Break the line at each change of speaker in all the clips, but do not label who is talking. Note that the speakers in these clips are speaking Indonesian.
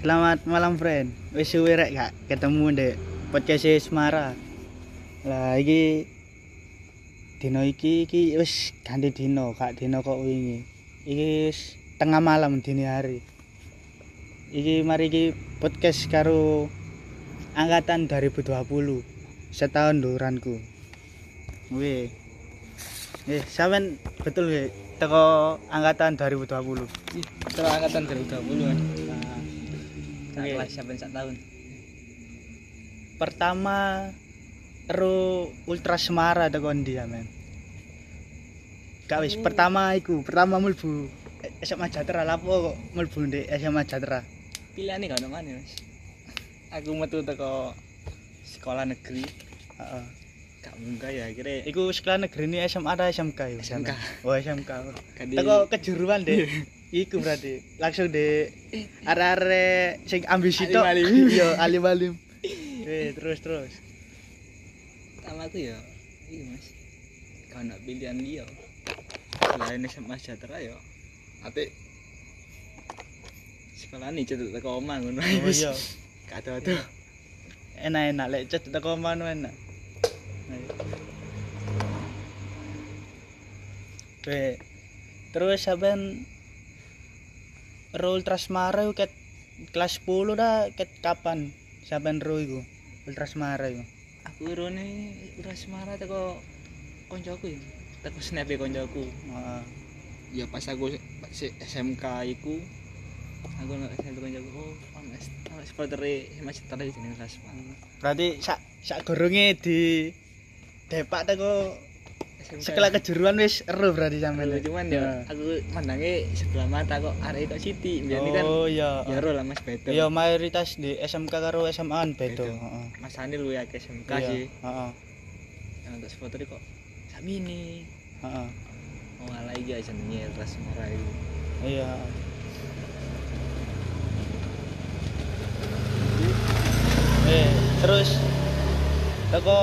Selamat malam, friend. Wis suwe rek gak ketemu ndek podcast Semara. Lah iki dino iki iki wis ganti dino, gak dino kok wingi. Iki wis tengah malam dini hari. Iki mari iki podcast karo angkatan 2020. Setahun duranku. Wih. Eh, sampean betul weh teko angkatan 2020.
Terus angkatan 2020 kan.
Nah, Oke.
kelas sampai sak tahun.
pertama ro ultra semara teko ndi ya men gak wis
Aku-
pertama iku pertama mlebu SMA Jatra lapo kok mlebu ndek SMA Jatra
Pilihane gak ono maneh, Mas. Aku metu teko sekolah negeri,
heeh
gak munggah ya akhirnya
iku sekolah negeri ini SMA ada SMK ya
SMK.
oh SMK teko kejuruan dek iku berarti langsung de are-are sing ambisi tok
Alim-alim.
iya alim-alim eh terus terus
pertama aku ya iya Mas. Gak ono pilihan liya. Selain SMA Sejahtera ya ate sekolah nih cedek teko omah ngono.
oh iya
Gak ada
enak-enak lek cet teko enak Oke. Terus sampean ro Ultrasmara iku ket kelas 10 dah ket kapan sampean ro iku Ultrasmara iku
Aku rone ora semara teko koncoku ya. Teko snap koncoku.
Heeh.
ya pas aku SMK iku aku nek SMK kancaku oh es- ono supportere masih terus jenenge Rasma
berarti sak sak goronge di depak teko sekolah kejuruan wis ero berarti sampean
Lho, cuman ya aku mandange sebelah mata kok arek kok Siti biyen kan
oh iya
ya ro lah Mas beda
Iya mayoritas di SMK karo SMA an beda.
Beda.
Heeh.
Mas Ani lu ya ke SMK sih
Heeh.
yang untuk supportere kok Samini
Heeh.
oh ala iki jenenge Rasma iku
Iya. Eh, terus teko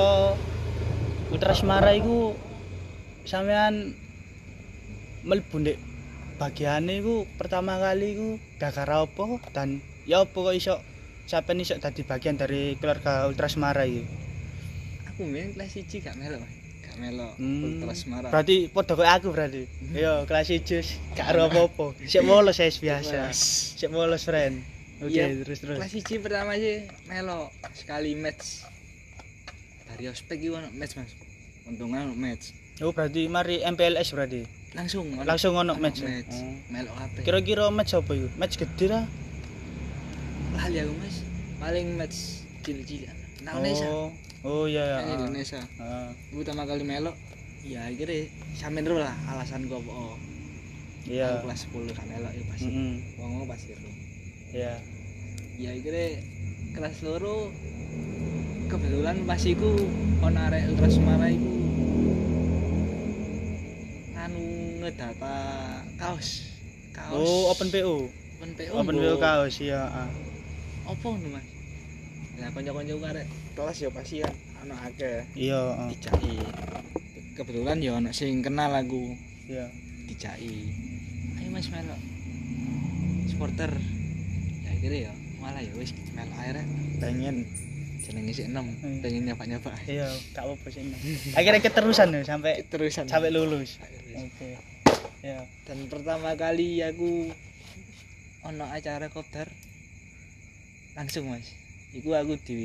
Putra Semara iku sampean mlebu ndek bagiane iku pertama kali iku gara-gara apa dan ya apa kok iso sampean iso dadi bagian dari keluarga Ultra Semara iki?
aku main kelas 1 gak melok Mas. gak melok
Hmm.
Ultra
Berarti padha koyo aku berarti. Iya, kelas 1 gak apa-apa. Sik bolos es biasa. Sik bolos, friend. Oke,
Iya,
terus terus.
kelas 1 pertama aja melo sekali match dari ospek itu ono match mas untungnya match
Oh, berarti mari MPLS berarti.
langsung
Langsung ono match.
match
Oh.
melo apa
Kira-kira match apa iku? Match gede lah.
lali aku mas paling match cilik-cilik Indonesia
Oh. Oh iya ya.
Nah, Indonesia
Ah.
Aku pertama kali melo ya akhirnya sampe dulu lah alasan gua apa oh,
Iya.
aku kelas 10 kan melo ya pasti
Heeh.
wong wong pasti ro
Iya.
ya akhirnya kelas loro kebetulan pas iku ono arek ultra semara iku ngedata kaos kaos
Oh, open PO.
open PO
Open. PO kaos iya. ah.
opo nu mas nah kanca-kanca kelas ya pasti kan ono akeh
Iya, ah.
dijaki kebetulan ya ono sing kenal aku
iya.
dijaki ayo mas melo supporter ya akhirnya ya malah ya wis melo akhirnya pengen jenenge sik enom
Hmm.
pengen nyapa-nyapa
Iya, gak apa-apa sih. Akhirnya keterusan nih sampai
terusan
sampai lulus. Oke. Iya.
dan pertama kali aku ono acara kopdar langsung mas iku aku di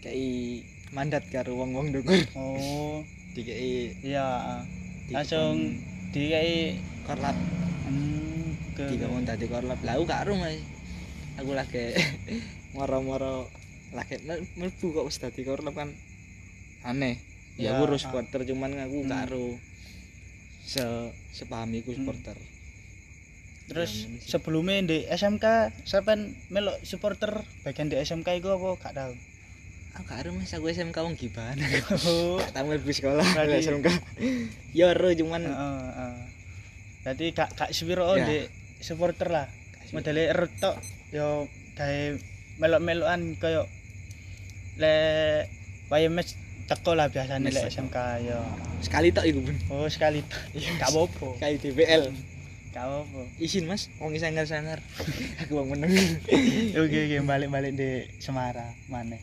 kei mandat karo wong-wong dukur
Oh,
di kei
iya. ah. Langsung di kayak
korlap
hmm,
di ngomong tadi korlap gak ero mas aku lagi moro-moro lagi mel- melbu kok wis dadi korlap kan aneh
Ya,
ya, aku harus
ah.
supporter cuman aku
Hmm.
Se sepahamiku
Hmm.
supporter
Terus
ngono sih.
sebelumnya di SMK sampean melok supporter bagian di SMK itu apa gak tahu.
aku gak ero mas aku SMK wong gibahan
Oh,
gak tau mlebu sekolah
Berarti-
SMK ya ero cuman
heeh, heeh. Berarti gak gak sepiro
Ya.
di supporter lah. Modele erut tok yo gawe melok-melokan koyo le wae match teko lah biasanya
Match
lek. SMK yo.
sekali tok iku pun
Oh, sekali tok.
Iya.
Gak apa-apa.
kayak DBL
gak apa
izin mas wong sangar sangar aku wong meneng
oke oke balik balik di Semarang mana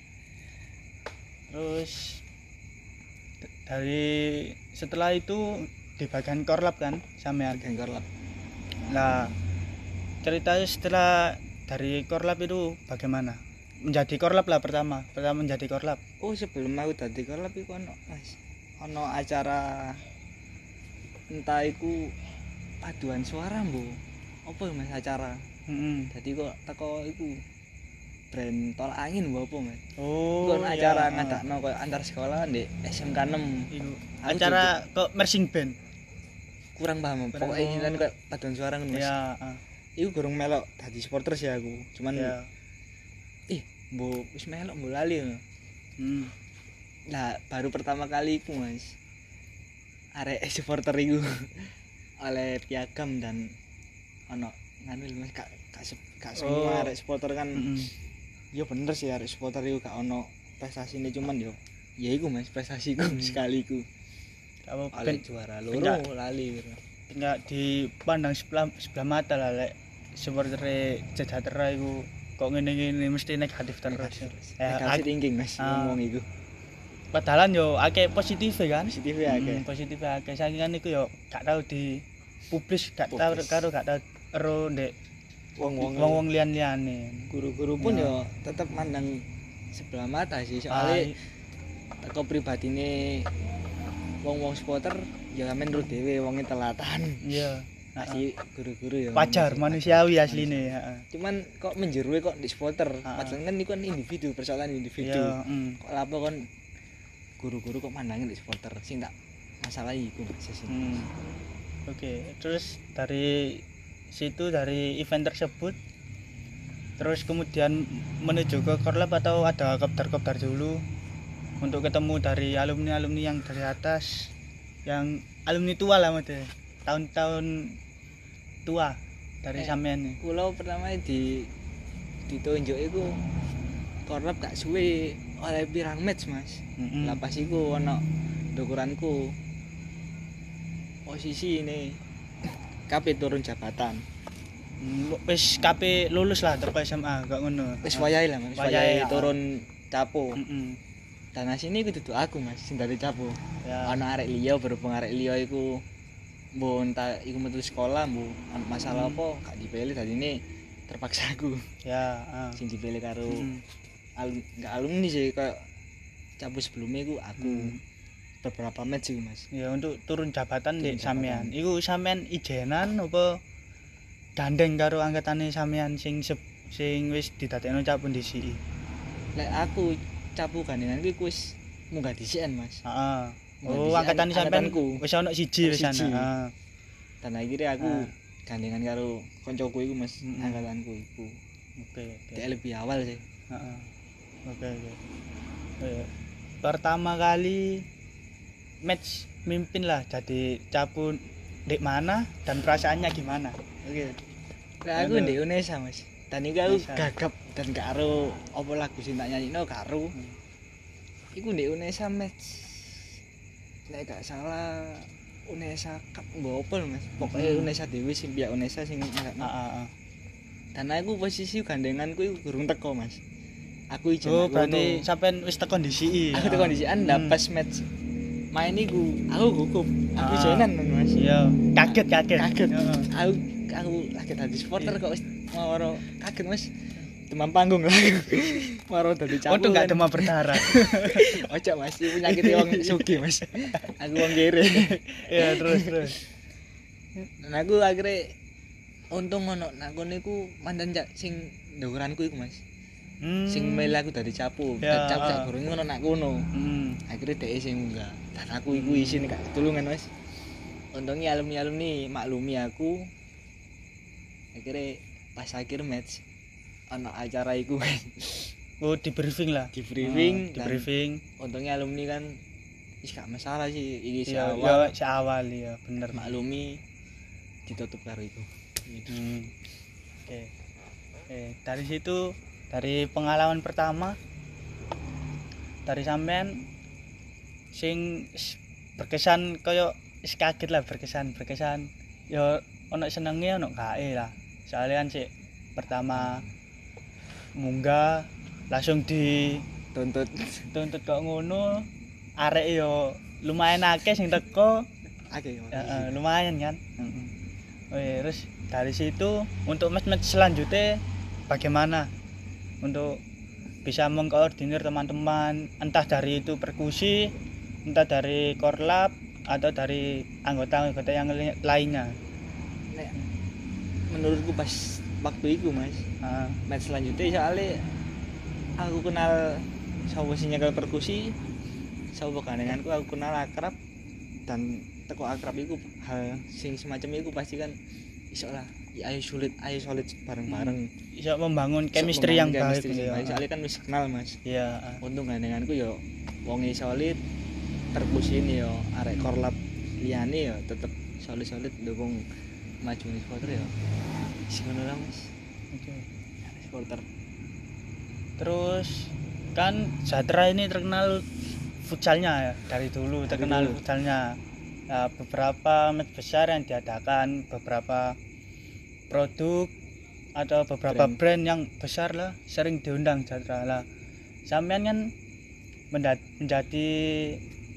terus dari setelah itu di bagian korlap kan sampean
gengkor lah
Nah, ceritanya setelah dari korlap itu bagaimana? Menjadi korlap lah pertama, pertama menjadi korlap.
oh sebelum aku dadi korlap iku ono ono acara entah iku paduan suara bu apa ya, mas acara
Mm-mm.
jadi kok teko iku brand tol angin bu apa mas
Oh,
Iku ono acara
ya.
ngadakno koyo antar sekolah di SMK 6
Iku. Acara kok marching band.
kurang paham pokoknya ini kayak paduan suara ngono mas
Ya, ah,
iku gurung melok dadi supporter sih aku cuman
ya.
Bu wis melok bu lali ya.
Hmm.
Nah, baru pertama kali iku, Mas. Arek supporter iku oleh piagam dan ono nganu Mas kak kak, kak semua
Oh.
arek supporter kan
Mm-mm.
ya bener sih arek supporter iku gak ono prestasinya cuman yo ya iku Mas prestasiku
Hmm.
sekali iku
Gak apa
oleh juara loro lali
enggak dipandang sebelah sebelah mata lah lek supporter sejahtera iku kok ngene-ngene mesti negatif terus.
Negatif.
Ya,
Negatif thinking Mas
Ah.
ngomong iku.
padahal yo akeh positif kan.
Positif ya
Hmm,
akeh.
positif akeh saingan iku yo gak tau di publis gak tau karo gak tau ero ndek
Wong-wong
wong-wong lian-liane.
guru-guru pun
Ya.
yo tetep mandang sebelah mata sih soalnya teko pribadine wong-wong supporter ya menurut dhewe wonge telatan
iya.
Kasih guru-guru ya
Wajar manusiawi asline, heeh.
cuman kok menjerui kok di supporter
Ah.
padahal kan itu kan individu persoalan individu
Iya, mm.
kok lapo kan guru-guru kok mandangin di supporter sing tak masalah iku sih
Hmm. Oke, terus dari situ dari event tersebut terus kemudian menuju ke korlap atau ada kopdar-kopdar dulu untuk ketemu dari alumni-alumni yang dari atas yang alumni tua lah mate tahun-tahun tua dari
Eh.
sampean
kula pertama di ditunjuk iku korlap gak suwe oleh pirang match Mas
Mm-mm.
lah pas iku dokuranku posisi ini kabeh turun jabatan
Mm, wis KP lulus lah teko SMA gak ngono.
wis
Ah.
wayahe lah mas
Wayahe, ah.
turun capo
Mm-mm.
dan sini iku dudu aku mas sing dari capo
Ya.
ono arek liya berhubung arek liya iku mbok entah iku metu sekolah mbok ono masalah
Hmm.
apa gak dipilih tadi ini terpaksa aku
Ya, ah.
sing dipilih karo
Mm-mm.
alum gak alumni sih kayak capo sebelumnya iku aku
Hmm.
beberapa match iku mas
Ya untuk turun jabatan di sampean.
jabatan.
Iku sampean ijenan apa gandeng karo angkatane sampean sing sep, sing wis didadekno capun dhisiki.
lek aku capu gandengan iku wis munggah disikan mas
Heeh. Oh,
disikan
angkatane sampean
angkatanku.
wis ana siji wis ana. Heeh.
dan akhirnya aku
Ah.
gandengan karo koncoku iku mas
Mm-mm.
angkatanku iku
Oke, oke.
Dia lebih awal sih
Heeh. Oke, oke. Eh, Pertama kali match mimpin lah jadi capun di mana dan perasaannya gimana? Oke.
Lah aku di Unesa mas dan iku aku gagap dan karo apa lagu sing tak nyanyi no karo
Hmm.
iku di Unesa match nek gak salah Unesa Cup mbok lho mas pokoknya
Hmm.
Unesa Dewi sing pihak Unesa sing
Heeh,
ngakno
heeh.
dan aku posisi gandenganku iku gurung teko mas aku ijen
Oh, berarti sampean wis tekan dhisiki.
aku tuh kondisian
Hmm.
pas match main iku aku gugup aku
Ah.
jenan mas
Iya, kaget kaget.
kaget aku aku lagi tadi supporter
Iya.
kok wis mau kaget mas demam panggung lah. Mau tadi campur
Untung gak demam berdarah.
ojo mas. Ini penyakit wong sugi mas. Aku wong kiri.
Iya, terus terus.
dan aku akhirnya untung ngono. Nak kono iku mantan jak sing ndukuranku iku mas.
Hmm.
sing melu aku dari capu
Ya,
cap
ah.
jak gorong ngono nak kono
Hmm.
akhirnya dia sing enggak. Dan aku iku isin kak tulungan mas. Untungnya alumni alumni maklumi aku. Akhirnya pas akhir match anak acara iku
Oh, di briefing lah.
di briefing
di
dan
briefing.
untungnya alumni kan is gak masalah sih ini si
Iya,
awal
ya seawal ya, bener.
maklumi ditutup karo iku
Hmm. Oke. Eh, dari situ dari pengalaman pertama dari sampean sing berkesan koyo kaget lah berkesan berkesan ya ono senenge ono gae lah soalnya kan sih pertama munggah langsung dituntut
tuntut.
kok ngono. Arek yo lumayan akeh sing teko.
Akeh.
Ya, eh, lumayan kan? Heeh. Wih, terus dari situ untuk match-match selanjutnya bagaimana? Untuk bisa mengkoordinir teman-teman entah dari itu perkusi entah dari korlap atau dari anggota-anggota yang lainnya.
Menurutku pas waktu itu mas
Ah,
match selanjutnya soalnya aku kenal sapa sing nyekel perkusi sapa gandenganku aku kenal akrab dan teko akrab iku hal sing semacam itu pasti kan iso lah ya, ayo sulit ayo solid bareng-bareng.
Membangun
Iso
chemistry yang
membangun
baik
chemistry
gitu ya.
soalnya kan wis kenal mas.
Iya, ah.
untung gandenganku yo wonge solid perkusi ini yo arek korlap liyane yo tetep solid solid dukung maju nih yo. Sing ngono mas Supporter
Terus kan Jatra ini terkenal futsalnya ya dari dulu
Dari
terkenal
dulu.
futsalnya. Nah, beberapa match besar yang diadakan, beberapa produk atau beberapa
Brand.
brand, yang besar lah sering diundang Jatra lah. Sampean kan menjadi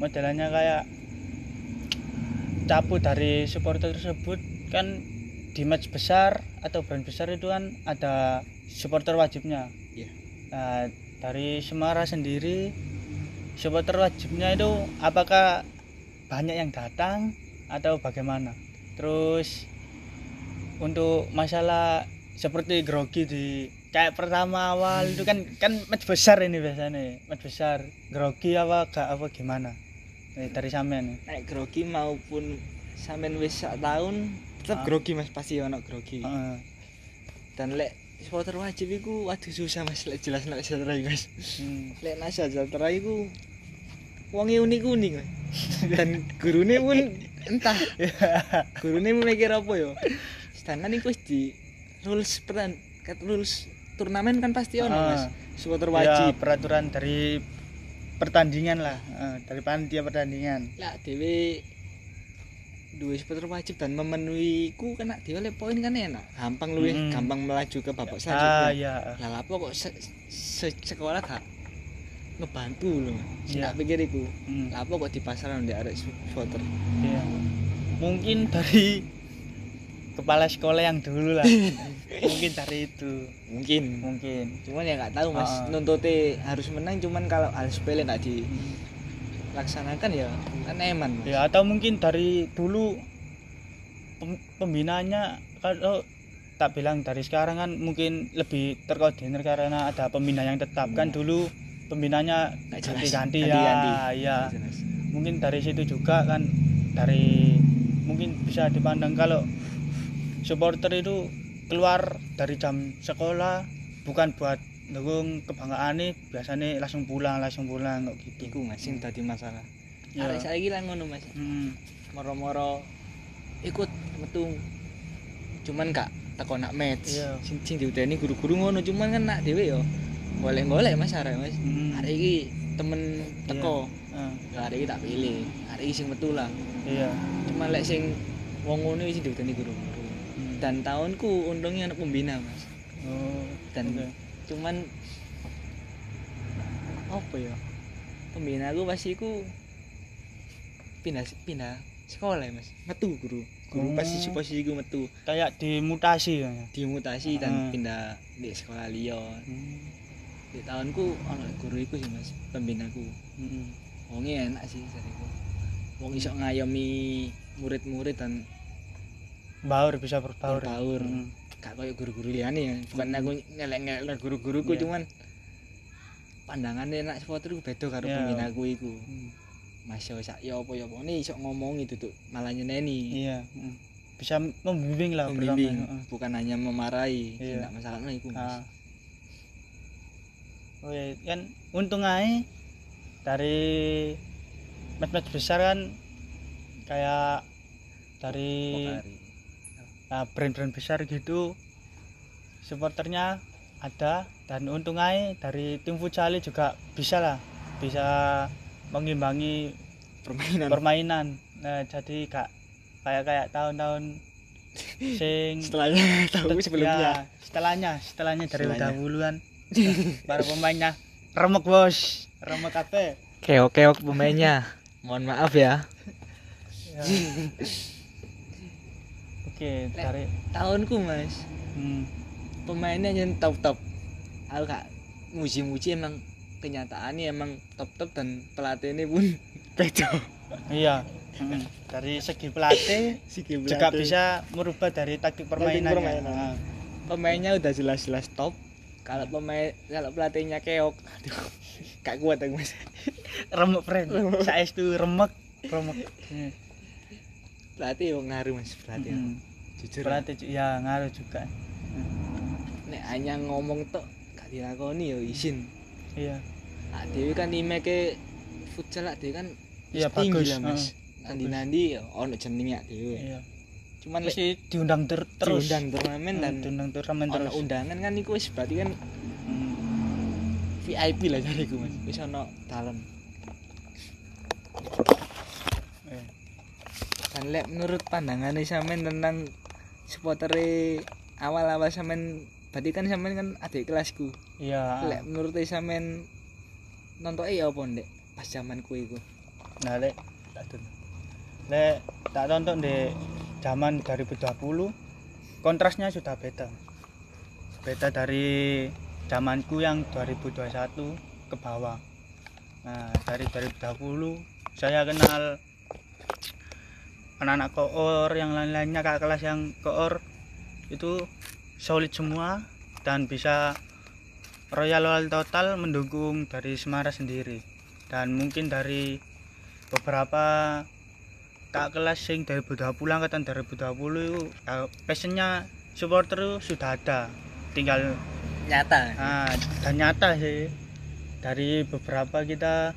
modelannya kayak capu dari supporter tersebut kan di match besar atau brand besar itu kan ada supporter wajibnya.
Iya.
Nah, dari Semara sendiri supporter wajibnya itu apakah banyak yang datang atau bagaimana? Terus untuk masalah seperti grogi di kayak pertama awal itu kan kan match besar ini biasanya match besar grogi apa gak apa gimana Eh, dari sampean nih.
nek grogi maupun sampean wis tahun tetep
Ah.
grogi mas pasti ono grogi.
Heeh.
dan lek supporter wajib iku waduh susah mas lek jelas nek sejarah iku mas.
Hmm.
lek nasa sejarah iku wonge unik-unik mas. Dan gurune pun entah. Gurune mikir apa yo? Sedangkan iku di rules peran kat rules turnamen kan pasti ono
Ah.
mas. Supporter
Ya,
wajib.
peraturan dari pertandingan lah. Eh, dari panitia pertandingan.
Lah dewe dua supporter wajib dan memenuhi ku kena dhewe oleh poin kan enak. Gampang lu
Mm.
gampang melaju ke babak
ah
selanjutnya.
ya
lah apa kok se- se- sekolah gak ngebantu lho sing
Iya.
tak pikir iku
Hmm,
lah apa kok di pasaran di arek su- supporter
iya. mungkin dari kepala sekolah yang dulu lah. Mungkin dari itu.
Mungkin.
Mungkin.
Cuman ya nggak tahu mas.
Ah.
nuntutnya harus menang cuman kalau hal sepele nggak dilaksanakan ya kan eman mas
ya atau mungkin dari dulu pem- pembinaannya kalau tak bilang dari sekarang kan mungkin lebih terkoordinir karena ada pembina yang tetap kan
Iya.
dulu pembinanya ganti-ganti ya
Ganti-ganti.
ya
jelas.
mungkin dari situ juga kan dari mungkin bisa dipandang kalau supporter itu keluar dari jam sekolah bukan buat dukung kebanggaan nih biasanya langsung pulang langsung pulang kok gitu.
Iku mas sing tadi masalah.
Ya.
arek saiki lah ngono mas.
Hmm.
moro-moro ikut metu. Cuman kak teko nak match.
Iya.
sing sing diudeni guru-guru ngono cuman kan nak dhewe yo. Golek-golek mas arek mas.
Hmm.
arek iki temen teko.
Ah,
ya arek iki tak pilih. Arek iki sing metu lah.
Iya.
Cuman lek sing wong ngono sing diudeni guru-guru.
Hmm.
dan tahunku untungnya anak pembina mas.
Oh,
dan
oke.
Cuman apa ya pembina aku pasti ku pindah pindah sekolah ya mas metu guru guru
Oh.
pasti posisiku metu
kayak dimutasi ya
dimutasi dan
Ah.
pindah di sekolah liya
Hmm.
di tahunku ono guru iku sih mas pembinaku
Hmm.
wonge enak sih jariku wong iso ngayomi murid-murid dan
baur bisa berbaur
Berbaur.
Hmm.
Gak koyo guru-guru liyane ya bukan aku ngelek-ngelek guru-guruku
Iya.
cuman pandangannya enak supporter ku beda karo
Iya.
pembinaku iku
Hmm.
Mas yo sak yo apa yo apa ini iso ngomongi tuh malah nyeneni
iya Hmm. bisa membimbing lah
membimbing
pertama.
Bukan hanya memarahi
Iya.
tidak masalah no iku
Ah.
mas
Oh iya, kan untung aja dari match-match besar kan kayak dari
Pokari.
Nah, brand-brand besar gitu supporternya ada dan untung aja dari tim futsal juga bisa lah bisa mengimbangi
permainan
permainan nah jadi kak kayak kayak tahun-tahun sing
setelahnya tahu
Ya,
sebelumnya
setelahnya, setelahnya dari
Setelahnya.
dahuluan. Para pemainnya remek bos, remek kabeh.
keok keok pemainnya mohon maaf ya
Ya. Oke, dari
tahunku mas.
Hmm,
pemainnya yang top top aku gak muji-muji emang kenyataannya emang top top dan pelatihnya pun beda.
Iya. Hmm, Dari segi pelatih juga bisa merubah dari taktik permainannya.
permainan.
Nah,
pemainnya udah jelas-jelas top. Kalau pemain kalau pelatihnya keok aduh gak kuat aku mas.
Remek friend. Saestu remek, remek.
Pelatih yang ngaruh mas pelatih
Hmm.
jujur
Pelatih ju- ya ngaruh juga.
nek hanya ngomong tok gak dilakoni ya izin
Iya.
Nah, Dewi kan ime ke futsal lah Dewi kan
Iya
tinggi
bagus.
lah mas
Heeh,
nanti nanti ono jenengnya Dewi
Iya.
cuman
Mesti diundang ter- terus.
diundang turnamen dan
diundang turnamen terus.
undangan kan iku wis berarti kan
Hmm.
VIP lah jariku mas wis ono talent
Eh.
Dan lek menurut pandangan sampean tentang supporter awal-awal sampean berarti kan sampean kan adik kelasku
Iya.
lek menurut sampean nonton ya apa ndek pas zamanku iku
Nah, lek tak tonton. Lek tak tonton di zaman 2020 kontrasnya sudah beda. Beda dari zamanku yang 2021 ke bawah. Nah, dari 2020 saya kenal anak-anak koor yang lain-lainnya kakak kelas yang koor itu solid semua dan bisa royal royal total mendukung dari Semarang sendiri. Dan mungkin dari beberapa kak kelas sing 2020 angkatan 2020 itu uh, passionnya supporter itu sudah ada. Tinggal
nyata.
Ah, dan nyata sih. Dari beberapa kita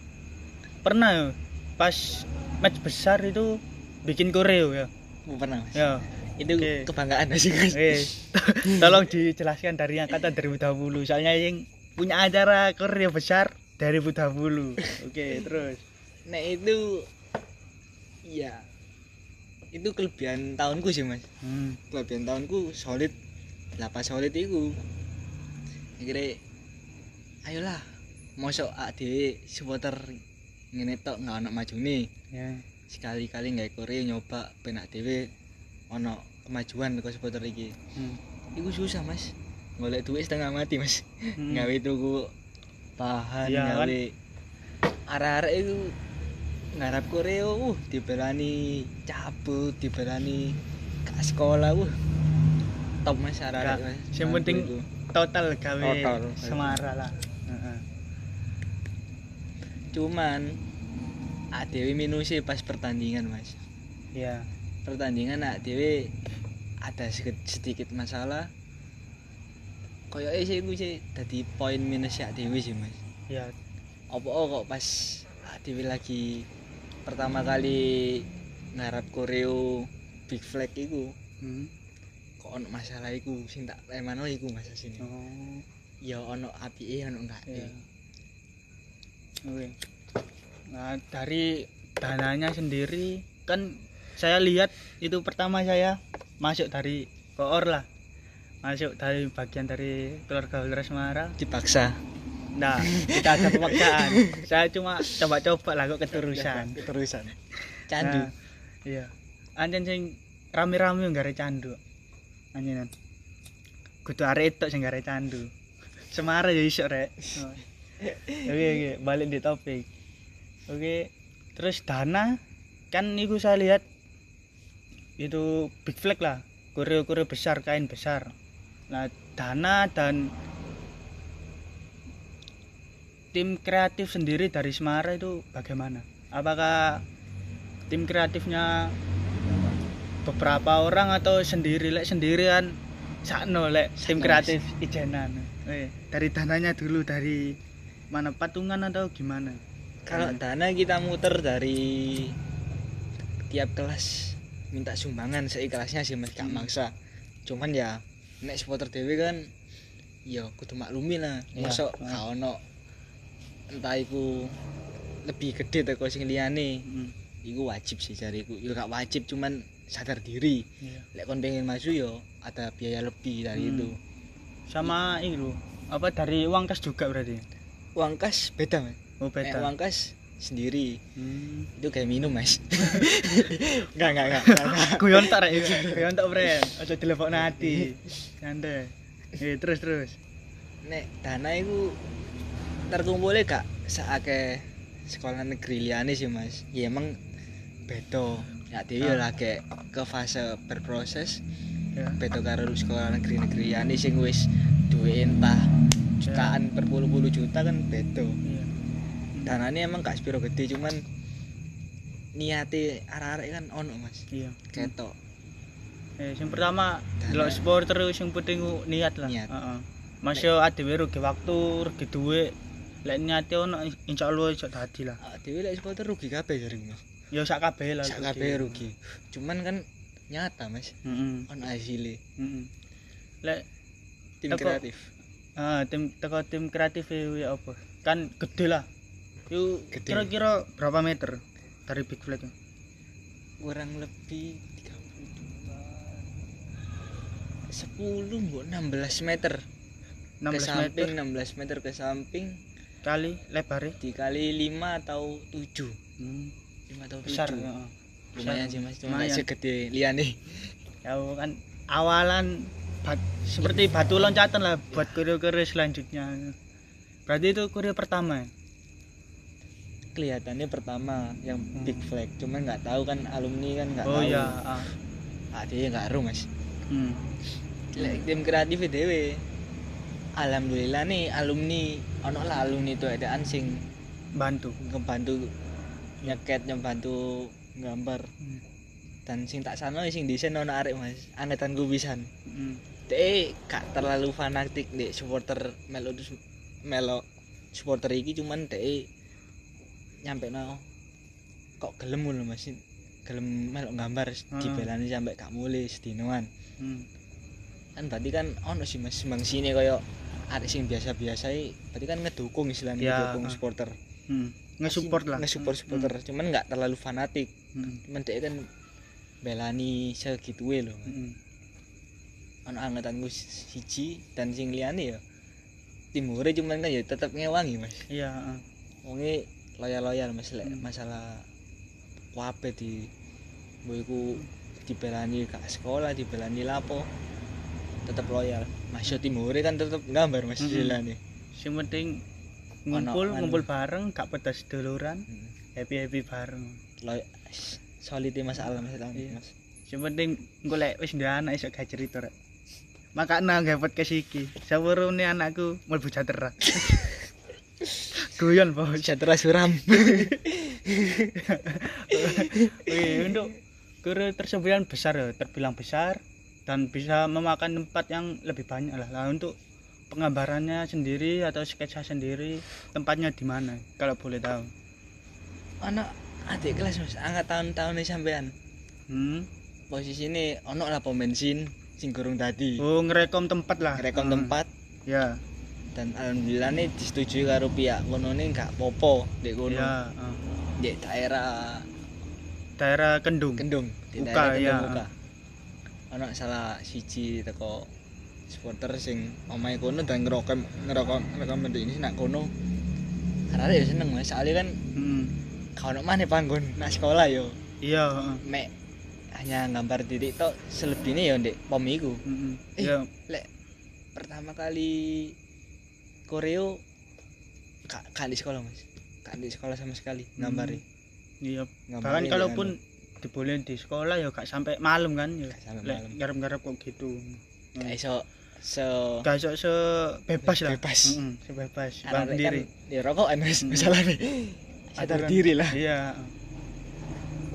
pernah pas match besar itu bikin koreo ya.
Pernah mas.
Ya.
Itu
Oke.
kebanggaan sih guys
eh tolong dijelaskan dari angkatan 2020 soalnya yang punya acara koreo besar dari 2020 oke terus.
Nah itu ya itu kelebihan tahunku sih mas.
Hmm.
kelebihan tahunku solid. Lapas solid itu akhirnya ayolah mosok ade supporter ngene tok nggak ono maju nih.
Ya
sekali-kali nggak Korea nyoba penak dewe ono kemajuan ke supporter iki
hmm.
iku susah mas golek duit setengah mati mas
Hmm.
gawe tuku bahan
kan?
gawe arek-arek itu ngarap Korea uh dibelani cabut dibelani ke sekolah uh top mas arek-arek mas
yang penting
itu.
total gawe semara lah Heeh.
cuman adewe minusnya pas pertandingan mas.
Iya.
Pertandingan adewe ada sedikit, masalah. Koyo sih gue sih tadi poin minusnya adewe sih mas.
Iya.
Apa kok pas adewe lagi pertama kali ngarap koreo big flag iku.
Hmm.
kok ono masalah iku sing tak emano iku mas sini
oh.
Ya ono api ono enggak
iya. Oke nah dari dananya sendiri kan saya lihat itu pertama saya masuk dari koor lah. Masuk dari bagian dari keluarga Ultra Semarang.
Dipaksa.
Nah kita ada pemaksaan. Saya cuma coba-coba lah kok keterusan.
Keterusan. Candu.
Nah, iya. Anjen sing rame-rame yang gare candu. Anjenan kudu arek itu sing gare candu. Semarang ya iso rek. Oh. oke oke. Balik di topik oke terus dana kan itu saya lihat itu big flag lah kureo-kureo besar kain besar. Nah dana dan tim kreatif sendiri dari Semarang itu bagaimana? Apakah tim kreatifnya beberapa orang atau sendiri lek sendirian? Sakno lek tim kreatif ijenan eh, dari dananya dulu dari mana patungan atau gimana
kalau dana kita muter dari tiap kelas minta sumbangan seikhlasnya sih mas gak
Hmm.
maksa cuman ya nek supporter dewe kan ya kudu maklumi lah
Iya,
masuk
heeh.
gak ono entah iku lebih gede teko sing liyane
Hmm.
iku wajib sih jariku ya gak wajib cuman sadar diri
Iya.
lek kon pengen maju yo ada biaya lebih dari
Hmm.
itu
Sama ini lho, apa dari uang kas juga berarti?
uang kas beda mas
Oh beda.
uang kas sendiri
Hmm.
itu kayak minum mas enggak enggak enggak, enggak.
Guyon tak rek, guyon tak friend. Aja dilepokno ati. Santai. Eh terus terus.
nek dana itu terkumpulnya gak saake sekolah negeri liane sih mas ya emang beda ya dia ya lagi ke fase berproses
Ya.
beda karo sekolah negeri-negeri liane sing wis duwe entah jutaan per puluh-puluh juta kan beda
Iya.
Dananya emang gak sepiro gede cuman niate arek-arek kan ono mas
Iya.
ketok
Eh, yang pertama
Dana.
delok supporter sing penting niat lah.
Niat.
Heeh. Masih adewe rugi waktu, rugi duit. Lek niate ono insyaallah iso dadi lah.
Ah, dhewe lek supporter rugi kabeh jare mas
Ya sak kabeh lah.
sak kabeh rugi cuman kan nyata mas
Heeh.
on hasilnya
Heeh. Lek
tim
Teko-
kreatif
ah tim teko tim kreatif ya apa? Kan gede lah. Yuk
Gede.
kira-kira berapa meter dari Big Flag? itu?
kurang lebih 32 10 mbok 16 meter
16
ke
meter
samping 16 meter ke samping
kali lebarnya.
dikali 5 atau 7
Hmm.
5 atau 7
Besar. heeh.
lumayan
Besar.
sih mas cuma
Lumayan.
segede liane
Ya kan awalan bat- seperti batu loncatan lah buat kurir-kurir selanjutnya. Berarti itu kurir pertama. ya?
Kelihatannya pertama yang
Hmm.
big flag cuman nggak tahu kan alumni kan nggak
Oh
tahu
iya. ah.
ah dia nggak ru mas
Hmm.
Lek tim kreatif dewe alhamdulillah nih alumni ono lah alumni itu adaan sing
Bantu.
ngebantu nyeket ngebantu gambar
Hmm.
dan sing tak sano sing desain ono arek mas angetan gue pisan
Hmm.
deh gak terlalu fanatik deh supporter melo melo supporter iki cuman deh nyampe no kok gelem lho mas gelem melok gambar
Ah.
dibelani sampai gak mulai sedinoan
Hmm.
kan berarti kan ono sih mas bang sini koyo arek sing biasa-biasa i, berarti kan ngedukung istilahnya
Ya,
ngedukung
ah.
supporter
Hmm. Nge-support lah.
nge-support supporter cuman nggak terlalu fanatik
Hmm.
cuman dia kan belani segitu loh
Hmm.
ono gue siji dan sing liyane ya timure cuman kan ya tetep ngewangi mas
Iya, ah.
wonge loyal loyal mas lek
Hmm.
masalah wape di boyku dibelani ke sekolah dibelani lapo tetep loyal mas yo timure kan tetep gambar mas
Hmm.
istilahnya
Sing penting
Ono
ngumpul,
anu.
ngumpul bareng, gak pedas duluran,
Hmm.
happy-happy bareng.
Loy solid e masalah mas
Iya.
mas
Sing penting golek wis ndek anak iso gawe cerita rek. Makanya gawe podcast iki. Sawurune anakku mlebu jatera. Guyon, Bos.
Jatra suram
Wih, untuk kurir tersebut yang besar ya, terbilang besar dan bisa memakan tempat yang lebih banyak lah. Lah untuk penggambarannya sendiri atau sketsa sendiri tempatnya di mana kalau boleh tahu.
ono adik kelas mas angkat tahun-tahun nih sampean
Hmm.
posisi ini ono lah pom bensin sing gurung tadi
Oh, ngerekom tempat lah.
rekom
Hmm.
tempat
Ya.
Dan alhamdulillah nih disetujui karo pihak kono nih nggak popo di kono
Ya, ah.
di daerah
daerah Kendung.
Kendung di
Uka,
daerah Kendung
ya.
Uka. ono salah siji teko supporter sing omahe kono dan ngerokok ngerokok mendek ini nak kono karena ya seneng mas soalnya kan
Hmm.
kau nak mana panggon nak sekolah yo
Iya, heeh.
mek hanya gambar titik tok selebihnya ya ndek pom iku
Heeh.
Eh.
Iya.
lek pertama kali koreo kak kak di sekolah mas kak di sekolah sama sekali ngambari
Iya. Bahkan kalaupun dibolehin di sekolah ya gak sampai malam kan ya. Garap-garap kok gitu.
anu, gak iso se
Gak iso sebebas lah.
Bebas.
Heeh, sebebas.
Arek
Bang
kan
sendiri.
di rokokan mas
Mm.
masalah nih sadar diri lah
Iya.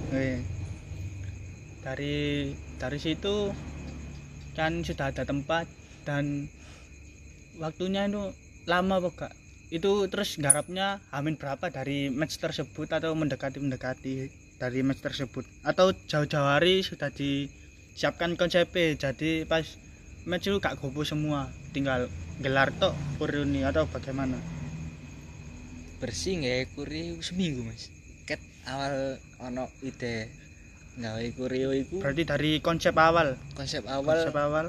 Oke. Dari dari situ kan sudah ada tempat dan waktunya itu lama apa gak? Itu terus garapnya amin berapa dari match tersebut atau mendekati-mendekati dari match tersebut? Atau jauh-jauh hari sudah disiapkan konsepnya jadi pas match itu gak gopo semua tinggal gelar tok kuruni atau bagaimana?
Bersih nggak koreo seminggu mas. Ket awal ono ide gawe Koreo iku.
Berarti dari konsep awal?
Konsep awal
konsep awal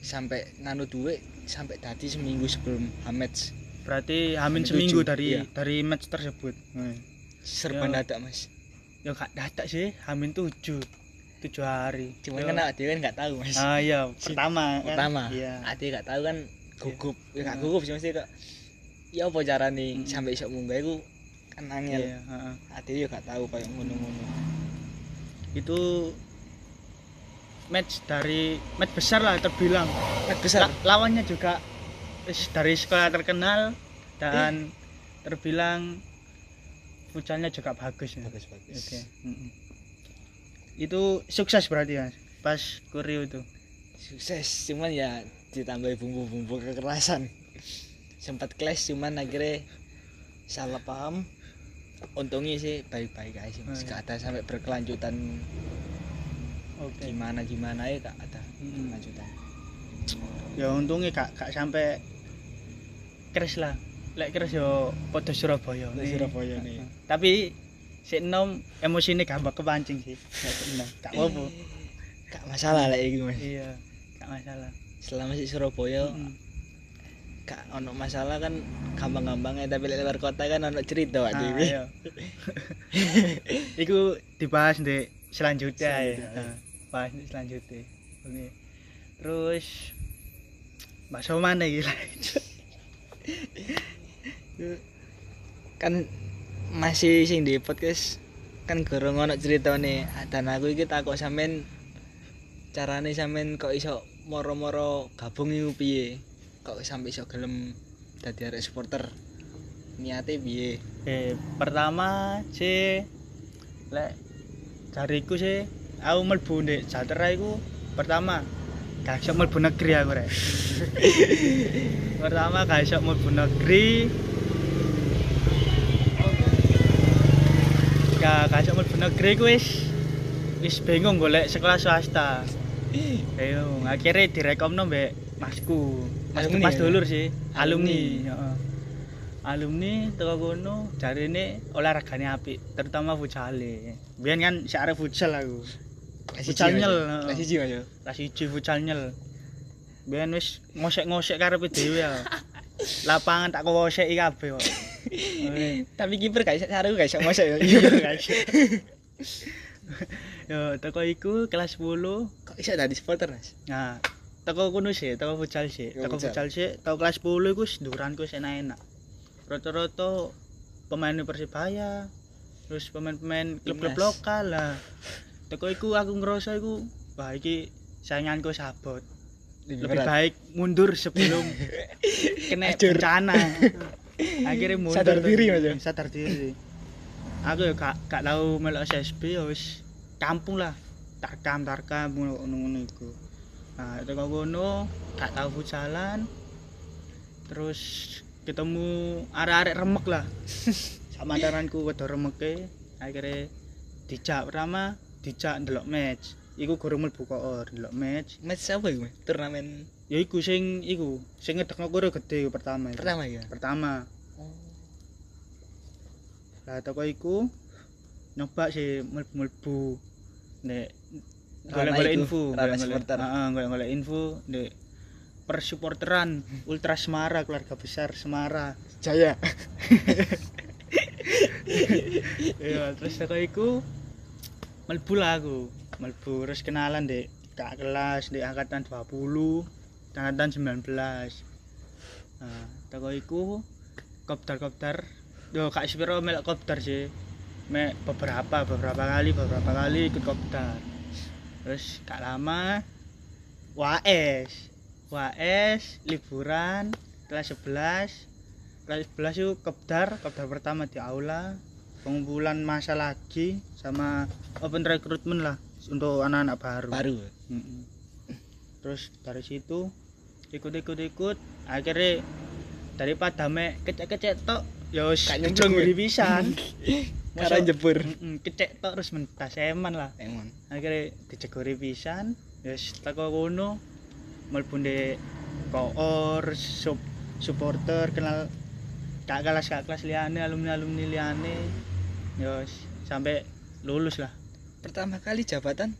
sampai nganu duit sampai tadi seminggu sebelum Hametz
berarti hamin seminggu dari
iya.
dari match tersebut Hmm.
serba
Ya.
dadak mas
ya gak dadak sih hamin tujuh tujuh hari
cuman
Ya.
kan dhewe kan nggak tahu mas
ah iya
Si-
pertama kan?
pertama
iya
ade nggak tahu kan gugup ya nggak
Iya.
gugup sih mesti kok ya apa cara nih
Mm.
sampai isok munggah iku kan angel
iya heeh.
ade yo gak tahu kayak ngono-ngono
itu match dari match besar lah terbilang
Mat besar
La- lawannya juga dari sekolah terkenal dan terbilang futsalnya juga bagus ya.
bagus bagus
Oke. mm-mm. Itu sukses berarti Mas. Pas Kurio itu.
sukses cuman ya ditambah bumbu-bumbu kekerasan sempat clash cuman akhirnya salah paham untungnya sih baik-baik aja
Oh,
mas
iya.
gak ada sampai berkelanjutan
Oke.
gimana gimana ya gak ada
Mm-mm.
kelanjutan
Ya untungnya gak gak sampai keras lah. Lek keras yo podo Surabaya. Nih.
Surabaya nih.
Tapi si enom emosine gampang kepancing sih. Gak. Gak apa-apa.
gak masalah lah ini mas
Iya, gak masalah.
selama sih Surabaya
Mm-mm.
gak ono masalah kan gampang-gampang ya tapi lek luar kota kan ono cerita
Ah,
Pak Dewi
iya. Iku dibahas di selanjutnya ya.
Selanjutnya,
Bahas di selanjutnya. Oke. Terus bakso mana iki?
kan masih sing di podcast kan gorong ono cerita nih dan aku iki takut sampean carane sampean kok iso moro-moro gabung iku piye kok sampai iso gelem dadi arek supporter niate piye
Eh, pertama sih lek cariku sih aku mlebu ndek Jatera iku pertama gak iso mlebu negeri aku rek. pertama gak iso mlebu negeri. Gak gak iso mlebu negeri ku wis wis bingung golek sekolah swasta. Ayo, akhirnya direkomno mbek masku. Mas
Alumni
mas
ya?
dulur sih, alumni.
Alumni.
heeh. Alumni teko kono jarine olahragane apik, terutama futsale. Biyen kan si arek futsal aku. Futsal nyel,
kelas siji mas yo
Kelas 1 futsal nyel. Biyen wis ngosek-ngosek karepe dhewe ya. Lapangan tak koseki kabeh kok. Oke.
tapi kiper gak iso cara gak iso mosok yo
Iya, guys. Yo, teko iku kelas 10
kok iso dadi supporter mas
Nah, teko kono sih, teko futsal sih.
Teko futsal.
sih, teko kelas 10 iku duranku enak-enak. Rata-rata pemain Persibaya, terus pemain-pemain klub-klub lokal lah. Teko iku aku ngerasa iku wah iki sainganku sabot. Lebih
berat.
baik mundur sebelum kena bencana. Akhirnya mundur.
Sadar diri, Mas, ya?
Sadar diri. Aku ya gak gak tau melok SSB ya wis kampung lah. Tarkam tarkam ngono-ngono iku. Nah, itu kok ngono gak tau futsalan. Terus ketemu arek-arek remek lah. Sama daranku wedo remeke. Akhirnya dijak pertama dijak ndelok match. Iku gurung mlebu koor ndelok match.
match apa iku turnamen
Ya iku sing iku, sing ngedekno kuro gede pertama. iku.
pertama ya
Pertama. Lah toko iku nyoba sih mlebu-mlebu nek golek-golek info, golek-golek-
supporter.
Heeh, golek-golek info nek persupporteran Ultra Semara keluarga besar Semara.
Jaya
Iya, terus toko iku mlebu lah aku. Mlebu terus kenalan dek kak kelas di angkatan 20, angkatan 19. Nah, toko iku kopdar-kopdar. Yo kak Spiro melok kopdar sih. Mek beberapa beberapa kali beberapa kali ikut kopdar. Terus gak lama WAS. WAS liburan kelas 11. Kelas 11 itu kopdar, kopdar pertama di aula. Pengumpulan masa lagi sama open recruitment lah untuk anak-anak baru.
baru
Mm-mm. Terus dari situ ikut-ikut-ikut akhirnya daripada mek kecek-kecek tok ya wis dijeburi
ya?
pisan.
karena jebur
kecek tok terus mentas eman lah.
emang
Akhirnya dijeguri pisan ya wis teko kono mlebu ndek koor sub supporter kenal kak kelas kak kelas liane alumni alumni liane wis sampai lulus lah.
Pertama kali jabatan?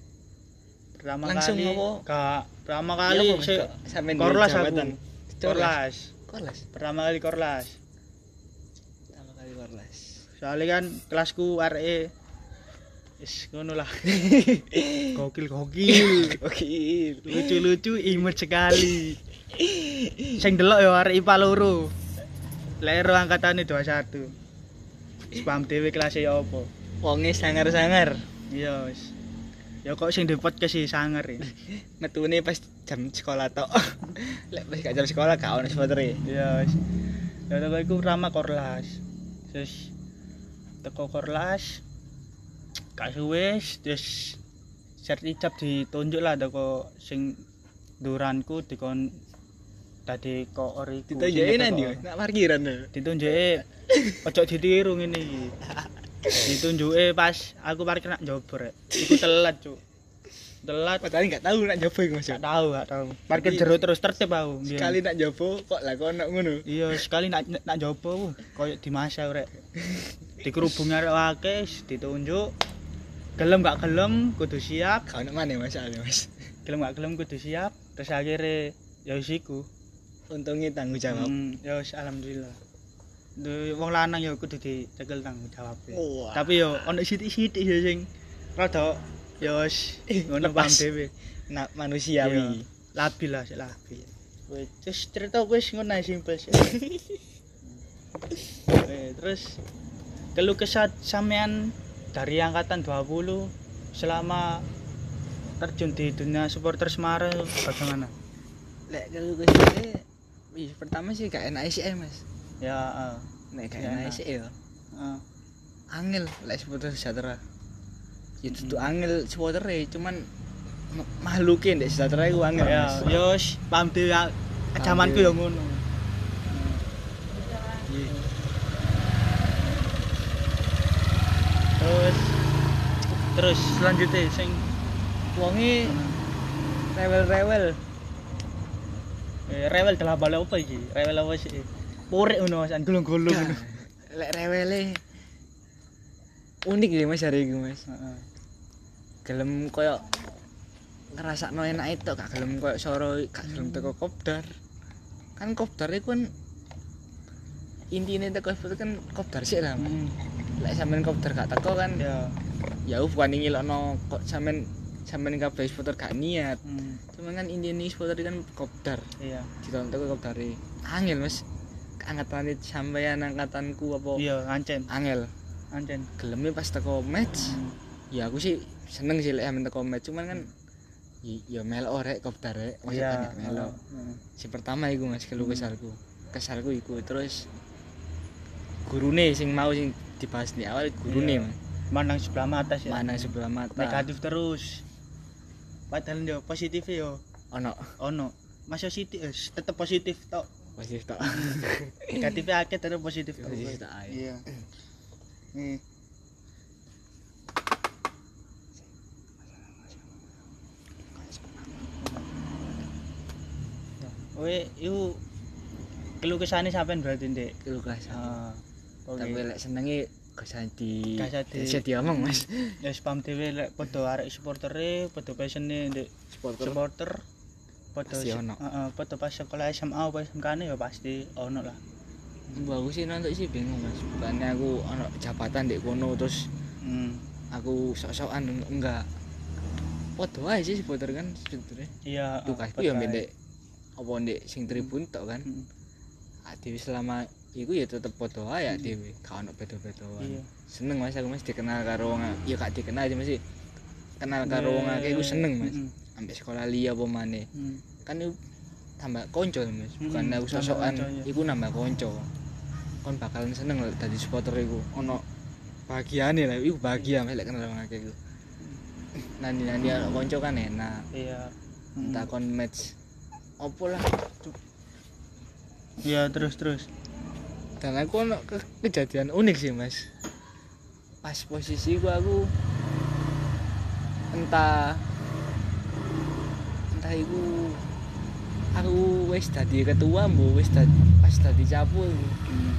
Pertama
Langsung
kali
apa?
Kak, pertama
Iya,
kali se-
sampean duwe
korlas aku.
jabatan?
korlas.
Korlas?
Pertama kali korlas.
Pertama kali korlas.
Soalnya kan kelasku RE is ngono lah. Gokil gokil.
Oke
lucu lucu imut sekali. Sing delok ya arek IPA loro. Lero angkatane 21 wis paham dhewe kelas ya apa?
Wonge sangar-sangar
iya wis. Ya kok sing di podcast sih sangar ya.
Metune pas jam sekolah tok. Lek pas gak jam sekolah gak ono spotere
iya wis. Ya teko iku pertama korlas. Terus teko korlas gak suwe terus sertijab ditunjuk lah teko sing duranku dikon tadi kok ori
ditunjukin nanti nak parkiran. Lho.
Ojo ditiru ngene iki ditunjuke pas aku parkir nak njobor rek. Iku telat cuk. Telat.
Padahal gak tahu nak jopo iku Mas
gak tahu gak tahu. Parkir jero terus tertib aku
sekali nak jopo kok lah kok ono ngono?
Iya sekali nak nak jopo koyo di rek. Dikerubung arek akeh ditunjuk. Gelem gak gelem kudu siap.
Gak ono mana masalah Mas.
Gelem gak gelem kudu siap. Terus akhirnya ya wis iku.
Untungnya tanggung jawab.
Hmm, ya alhamdulillah wong lanang ya kudu dicekel tanggung jawab
Wah.
tapi yo ono sithik-sithik ya sing rada ya wis ngono paham dhewe.
Nak manusiawi.
labil lah sik labil. Wis, terus cerita wis ngono ae simpel sih Eh, terus keluh kesah sampean dari angkatan 20 selama terjun di dunia supporter Semarang bagaimana?
lek kalau ke sini Wih, pertama sih gak enak sih mas
Ya, eh,
nek gak enak
enak.
sih ya
eh,
angel lek supporter sejahtera ya itu angel supporter cuman ma- makhlukin dek sejahtera itu angel
ya, yo wis paham dhewe ya. Zamanku
dhewe.
ya ngono. Terus terus selanjutnya sing
wonge rewel-rewel
eh, rewel bala apa iki? Rewel apa sih? Purik ngono Mas, gulung-gulung ngono.
lek rewele unik ya mas hari ini mas
Heeh.
gelem koyo ngerasa no enak itu gak gelem koyo soro gak gelem teko kopdar kan kopdar itu kan intinya teko itu kan kopdar sih lah.
Hmm,
lek sampean kopdar gak teko kan
Ya.
ya bukan ngilokno kok sampean sampean kabeh supporter gak niat
Hmm,
cuman kan intinya supporter kan kopdar
iya.
ditonton teko kopdar angel mas angkatan sampean angkatanku apa
Iya, ancen,
angel
ancen.
gelemnya pas teko match
Hmm.
ya aku sih seneng sih lek teko match cuman kan ya melok rek kopdar rek maksudnya
Iya,
melok
heeh.
si pertama iku mas keluh
Hmm.
kesarku kesarku iku terus gurune sing mau sing dibahas di awal gurune mas
Mandang sebelah mata sih.
mana sebelah mata
Negatif terus. Padahal yo positif yo
ono
ono. Masih positif, eh, tetep positif tok.
Positif tak
Negatifnya akeh tetep positif tok.
Positif tak.
Iya. Nih. Oke, itu keluh kesane sampean berarti ndek.
keluh kesah
Ah, oke.
tapi lek senenge gak usah di
Gak usah di-
usah diomong mas
Ya spam dhewe lek padha arek supportere, padha pasine ndek
supporter
supporter. Padha
Pasti ono.
Heeh, padha pas sekolah SMA apa SMK ya pasti ono lah.
aku sih nonton sih bingung mas bukannya aku ono jabatan di kono terus
Hmm.
aku sok-sokan enggak Podo aja sih supporter kan sebetulnya
Iya.
tugasku
padha
ya
ae.
mendek apa ndek sing tribun tok kan
Hmm.
Dewi selama iku ya tetep podo ae ya Dewi gak ono beda-bedaan
Iya.
seneng mas aku mas dikenal karo wong ya gak dikenal aja masih kenal karo wong akeh iku seneng mas
Mm-mm.
sampai sekolah liya apa maneh
Hmm.
Kan iku tambah konco mas. Bukan
Mm-mm,
aku
tambah
sosokan
konco, iya.
iku nambah konco. Kon bakalan seneng lek dadi supporter iku. Ono bahagiane lah iku bahagia mas lek kenal akeh iku. Nanti nanti ono konco kan enak.
Iya.
entah kon match opo lah.
Iya, terus terus.
dan aku ono ke- kejadian unik sih mas. Pas posisi gua aku entah entah iku aku wis dadi ketua mbo wis dadi pas dadi capu
Hmm.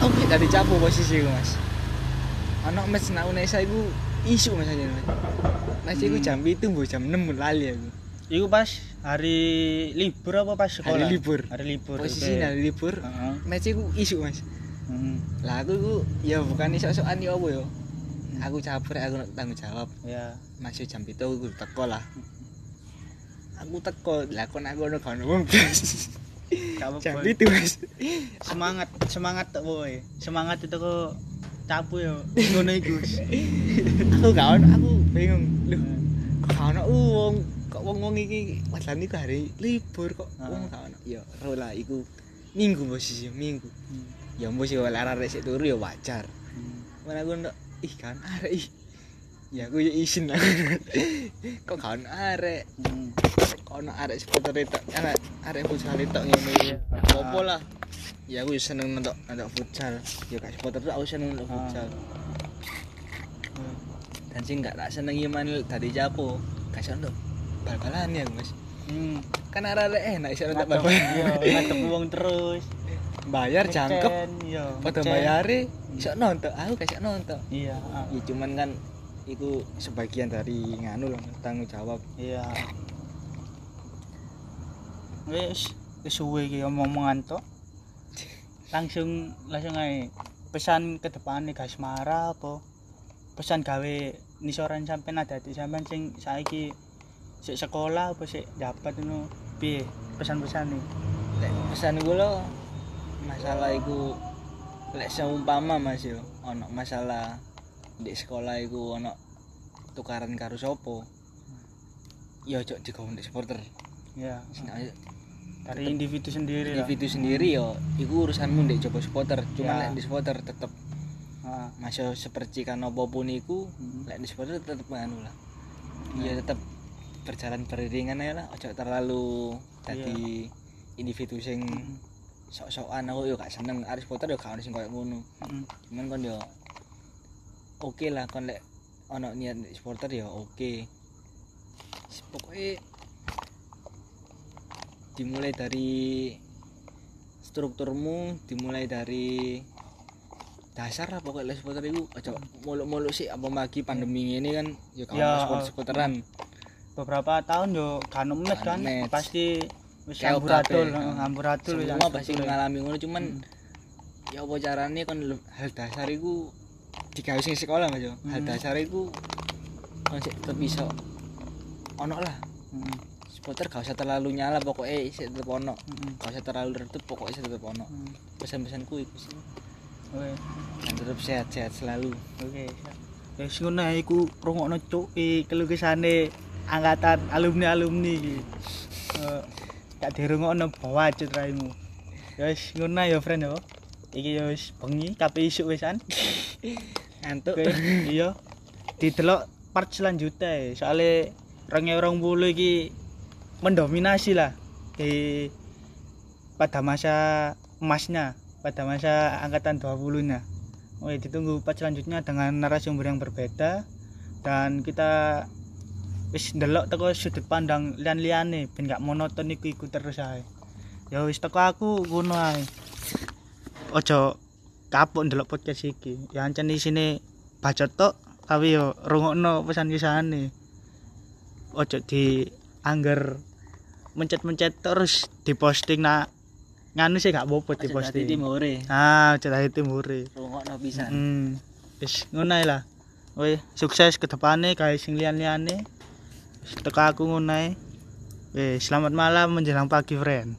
aku wis dadi capu posisi iku mas ono match nak Unesa iku isu mas aja mas mas iku
Hmm.
jam itu mbok jam 6 lali aku
Iku pas hari libur apa pas sekolah?
Hari libur.
Hari libur.
posisi
oke.
hari libur
Heeh.
mas iku isu mas
Hmm.
lah aku iku ya bukan iso-isokan ya apa ya aku caper aku tanggung jawab
Ya.
masih jam itu aku teko lah aku teko lah kon aku ono kan
apa-apa.
jam itu mas
semangat semangat tuh boy semangat itu kok capu yo. Ngono iku
aku gak ono aku bingung. Loh kok gak ono? Wong kok wong wong iki padahal iku hari libur kok.
Ah.
wong gak ono. Ya ro lah iku minggu posisi minggu. Ya mbok sih oleh arek sik turu ya wajar. Mana aku ndak ih kan arek ih. Ya aku ya izin lah. Kok ono arek?
Hmm.
Ono arek supporter itu arek arek futsal itu ngene ya apa lah ya aku seneng nonton nonton futsal ya gak supporter tuh aku seneng nonton
Ah.
futsal dan sih nggak tak seneng gimana tadi japo seneng nonton bal-balan ya mas
Hmm.
kan arek enak sih nonton bal-balan
Iya, ngadep wong terus.
bayar jangkep
Iya.
pada bayare iso nonton aku iso nonton
Iya. ah.
ya cuman kan itu sebagian dari nganu lah tanggung jawab
Iya. Wis wis suwe iki omong-omongan tok. Langsung langsung ae pesan ke depannya guys marah apa? Pesan gawe nisoran sampean ada di sampean sing saiki sik sekolah apa sik dapat ngono. Piye pesan-pesan nih
lek pesan gue lo masalah iku lek seumpama mas yo ono masalah di sekolah iku ono tukaran karo sopo ya cok digawe di supporter.
Ya.
Ayo,
dari individu sendiri lah.
Individu sendiri yo. Iku urusanmu di coba supporter. Cuma
Ya.
lek di supporter tetep.
Ah,
masih sepercikan apa pun iku
hmm.
lek di supporter tetep anu lah. Iya tetep berjalan beriringan aja lah. Ojo terlalu jadi individu sing
Hmm.
sok-sokan. Aku yo gak seneng. Aris Potter yo gak ono sing koyo ngono.
Hmm.
cuman kon yo oke lah. Kon lek ono niat supporter ya oke. Pokoknya dimulai dari strukturmu dimulai dari dasar lah pokoknya supporter itu aja muluk-muluk sih apa lagi pandemi ini kan ya
Ya,
kalau supporter supporteran
beberapa tahun yo kan met kan
match.
pasti wis amburadul heeh. amburadul
semua pasti mengalami ngono cuman
Hmm.
ya apa caranya kan lu- hal dasar iku digawe sing sekolah Mas yo. Hal
Hmm.
dasar iku kon sik tetep iso ono lah.
Heeh,
Supporter gak usah terlalu nyala pokoknya sik tetep ono. Gak usah terlalu redup pokoknya sik tetep ono.
heeh.
Pesan-pesanku iku sih.
Oke,
Dan tetep sehat-sehat selalu.
oke. Wis ngono ae iku rungokno cuk i kelukisane angkatan alumni-alumni iki. Eh, gak dirungokno bawa aja raimu. Ya wis ngono ae ya friend ya. Iki ya wis bengi kabeh isuk wisan.
Ngantuk.
Iya. Didelok part selanjutnya soalnya orangnya orang bulu iki mendominasi lah di pada masa emasnya pada masa angkatan 20 nya Oke, ditunggu part selanjutnya dengan narasumber yang berbeda dan kita wis ndelok teko sudut pandang lian-liane ben gak monoton iku iku terus ae. Ya wis teko aku ngono ae. Ojo kapok ndelok podcast iki. Ya ancen isine bacot tok tapi yo rungokno pesan-pesane. Ojo di angger mencet-mencet terus diposting nak nganu sih gak apa-apa
Di
diposting.
timure.
Ah, cerita timure.
Rungokno pisan.
Hmm. Wis ngono ae lah. Woi, sukses ke depannya kayak sing lian-liane. Wis teko aku ngono ae. Wis, selamat malam menjelang pagi, friend.